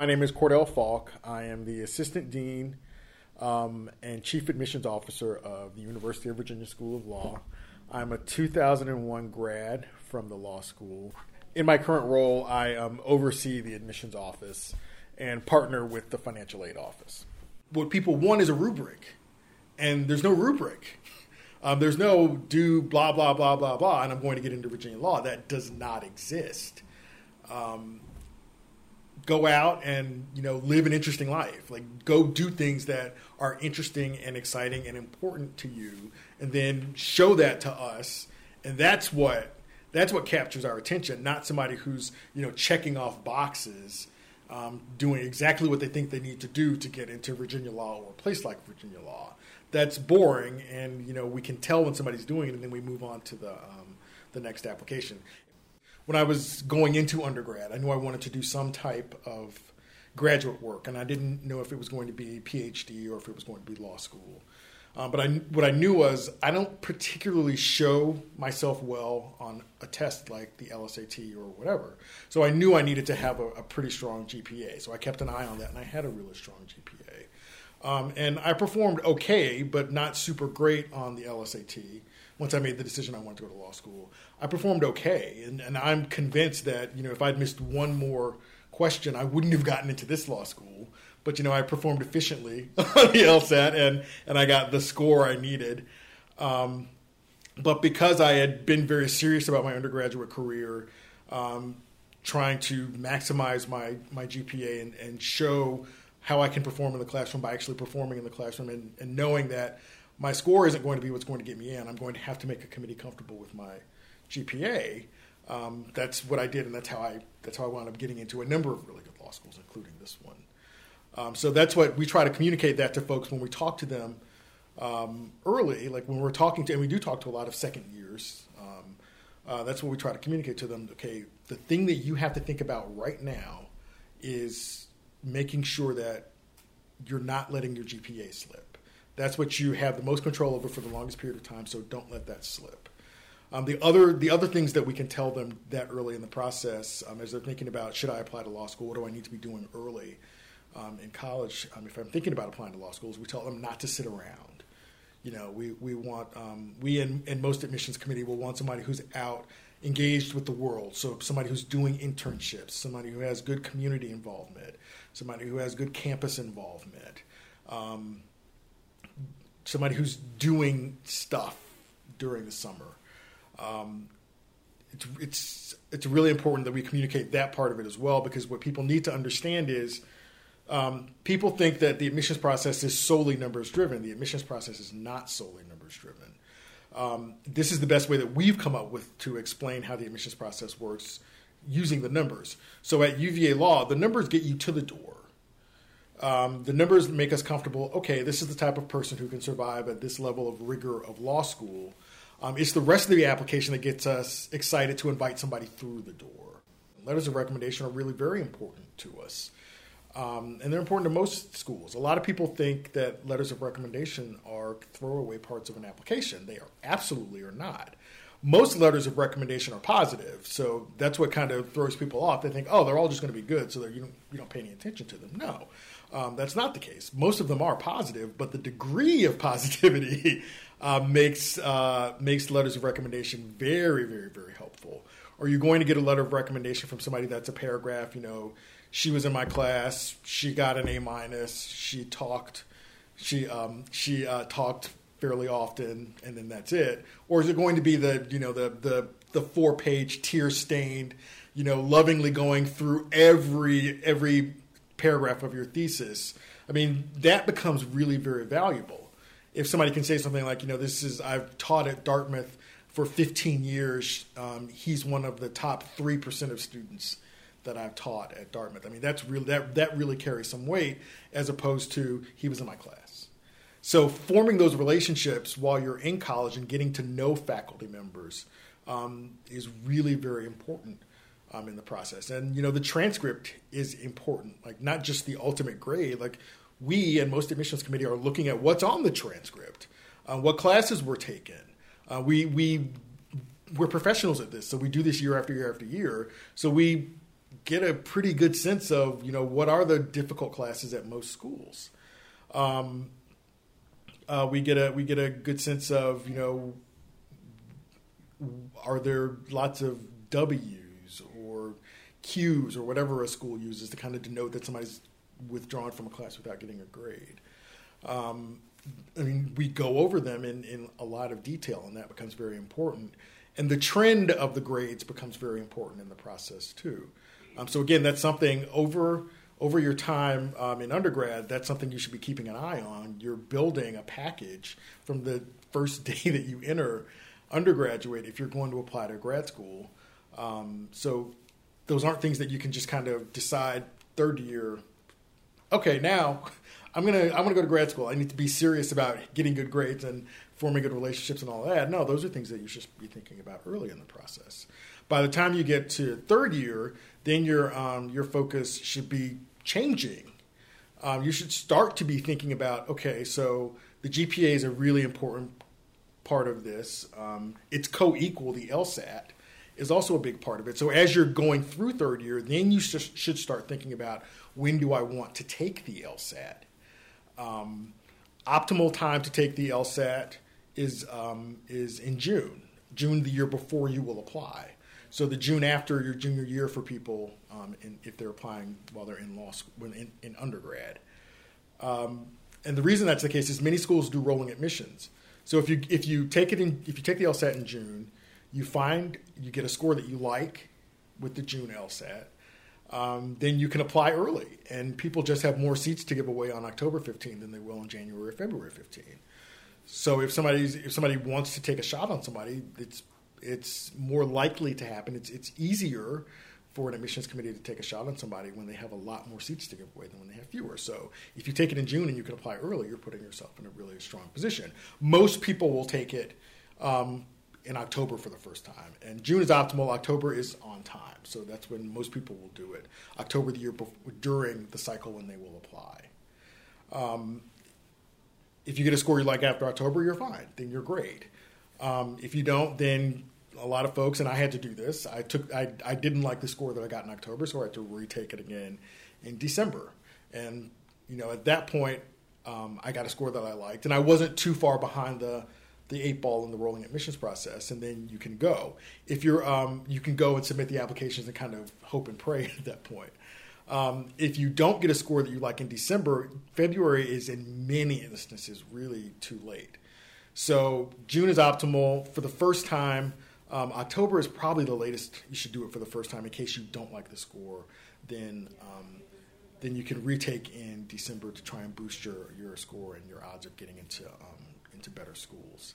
My name is Cordell Falk. I am the Assistant Dean um, and Chief Admissions Officer of the University of Virginia School of Law. I'm a 2001 grad from the law school. In my current role, I um, oversee the admissions office and partner with the financial aid office. What people want is a rubric, and there's no rubric. Um, there's no do blah, blah, blah, blah, blah, and I'm going to get into Virginia law. That does not exist. Um, go out and you know live an interesting life. Like go do things that are interesting and exciting and important to you and then show that to us. And that's what that's what captures our attention not somebody who's you know checking off boxes um, doing exactly what they think they need to do to get into virginia law or a place like virginia law. That's boring and you know we can tell when somebody's doing it and then we move on to the um, the next application when I was going into undergrad, I knew I wanted to do some type of graduate work, and I didn't know if it was going to be PhD or if it was going to be law school. Um, but I, what I knew was I don't particularly show myself well on a test like the LSAT or whatever. So I knew I needed to have a, a pretty strong GPA. So I kept an eye on that, and I had a really strong GPA. Um, and I performed okay, but not super great on the LSAT once I made the decision I wanted to go to law school. I performed okay, and, and I'm convinced that you know if I'd missed one more question, I wouldn't have gotten into this law school. But you know, I performed efficiently on the LSAT, and and I got the score I needed. Um, but because I had been very serious about my undergraduate career, um, trying to maximize my my GPA and, and show how I can perform in the classroom by actually performing in the classroom and, and knowing that my score isn't going to be what's going to get me in. I'm going to have to make a committee comfortable with my GPA. Um, that's what I did, and that's how I that's how I wound up getting into a number of really good law schools, including this one. Um, so that's what we try to communicate that to folks when we talk to them um, early, like when we're talking to, and we do talk to a lot of second years. Um, uh, that's what we try to communicate to them. Okay, the thing that you have to think about right now is making sure that you're not letting your GPA slip. That's what you have the most control over for the longest period of time. So don't let that slip. Um, the other the other things that we can tell them that early in the process, um, as they're thinking about should I apply to law school, what do I need to be doing early um, in college? Um, if I'm thinking about applying to law schools, we tell them not to sit around. You know, we we want um, we and, and most admissions committee will want somebody who's out engaged with the world. So somebody who's doing internships, somebody who has good community involvement, somebody who has good campus involvement, um, somebody who's doing stuff during the summer. Um, it's, it's it's really important that we communicate that part of it as well because what people need to understand is um, people think that the admissions process is solely numbers driven. The admissions process is not solely numbers driven. Um, this is the best way that we've come up with to explain how the admissions process works using the numbers. So at UVA Law, the numbers get you to the door. Um, the numbers make us comfortable. Okay, this is the type of person who can survive at this level of rigor of law school. Um, it's the rest of the application that gets us excited to invite somebody through the door. Letters of recommendation are really very important to us. Um, and they're important to most schools. A lot of people think that letters of recommendation are throwaway parts of an application. They are absolutely are not. Most letters of recommendation are positive, so that's what kind of throws people off. They think, oh, they're all just going to be good, so you don't you don't pay any attention to them. No, um, that's not the case. Most of them are positive, but the degree of positivity uh, makes uh, makes letters of recommendation very, very, very helpful. Are you're going to get a letter of recommendation from somebody that's a paragraph. You know, she was in my class. She got an A minus. She talked. She um, she uh, talked fairly often, and then that's it. Or is it going to be the you know the the the four page tear stained, you know, lovingly going through every every paragraph of your thesis? I mean, that becomes really very valuable if somebody can say something like, you know, this is I've taught at Dartmouth for 15 years. Um, he's one of the top three percent of students that I've taught at Dartmouth. I mean, that's really that that really carries some weight as opposed to he was in my class. So forming those relationships while you're in college and getting to know faculty members um, is really very important um, in the process. And you know, the transcript is important. Like not just the ultimate grade. Like we and most admissions committee are looking at what's on the transcript, uh, what classes were taken. Uh, we we we're professionals at this, so we do this year after year after year. So we get a pretty good sense of you know what are the difficult classes at most schools. Um, uh, we get a we get a good sense of you know are there lots of W's or Q's or whatever a school uses to kind of denote that somebody's withdrawn from a class without getting a grade. Um, I mean, we go over them in, in a lot of detail, and that becomes very important. And the trend of the grades becomes very important in the process too. Um, so again, that's something over over your time um, in undergrad. That's something you should be keeping an eye on. You're building a package from the first day that you enter undergraduate if you're going to apply to grad school. Um, so those aren't things that you can just kind of decide third year. Okay, now I'm gonna I'm gonna go to grad school. I need to be serious about getting good grades and forming good relationships and all that. No, those are things that you should be thinking about early in the process. By the time you get to third year, then your um, your focus should be changing. Um, you should start to be thinking about okay, so the GPA is a really important part of this. Um, it's co-equal. The LSAT is also a big part of it. So as you're going through third year, then you should start thinking about when do I want to take the LSAT. Um, optimal time to take the LSAT is um, is in June, June the year before you will apply. So the June after your junior year for people, um, in, if they're applying while they're in law school, in, in undergrad. Um, and the reason that's the case is many schools do rolling admissions. So if you if you take it in if you take the LSAT in June, you find you get a score that you like with the June LSAT um, then you can apply early. And people just have more seats to give away on October 15 than they will on January or February 15. So if somebody's if somebody wants to take a shot on somebody, it's it's more likely to happen. It's it's easier for an admissions committee to take a shot on somebody when they have a lot more seats to give away than when they have fewer. So if you take it in June and you can apply early, you're putting yourself in a really strong position. Most people will take it um, in October for the first time. And June is optimal. October is on time. So that's when most people will do it. October the year before, during the cycle when they will apply. Um, if you get a score you like after October, you're fine. Then you're great. Um, if you don't, then a lot of folks, and I had to do this. I took, I, I didn't like the score that I got in October, so I had to retake it again in December. And you know, at that point, um, I got a score that I liked, and I wasn't too far behind the the eight ball in the rolling admissions process, and then you can go. If you're, um, you can go and submit the applications and kind of hope and pray at that point. Um, if you don't get a score that you like in December, February is in many instances really too late. So June is optimal for the first time. Um, October is probably the latest you should do it for the first time in case you don't like the score. Then um, then you can retake in December to try and boost your, your score and your odds of getting into um, into better schools.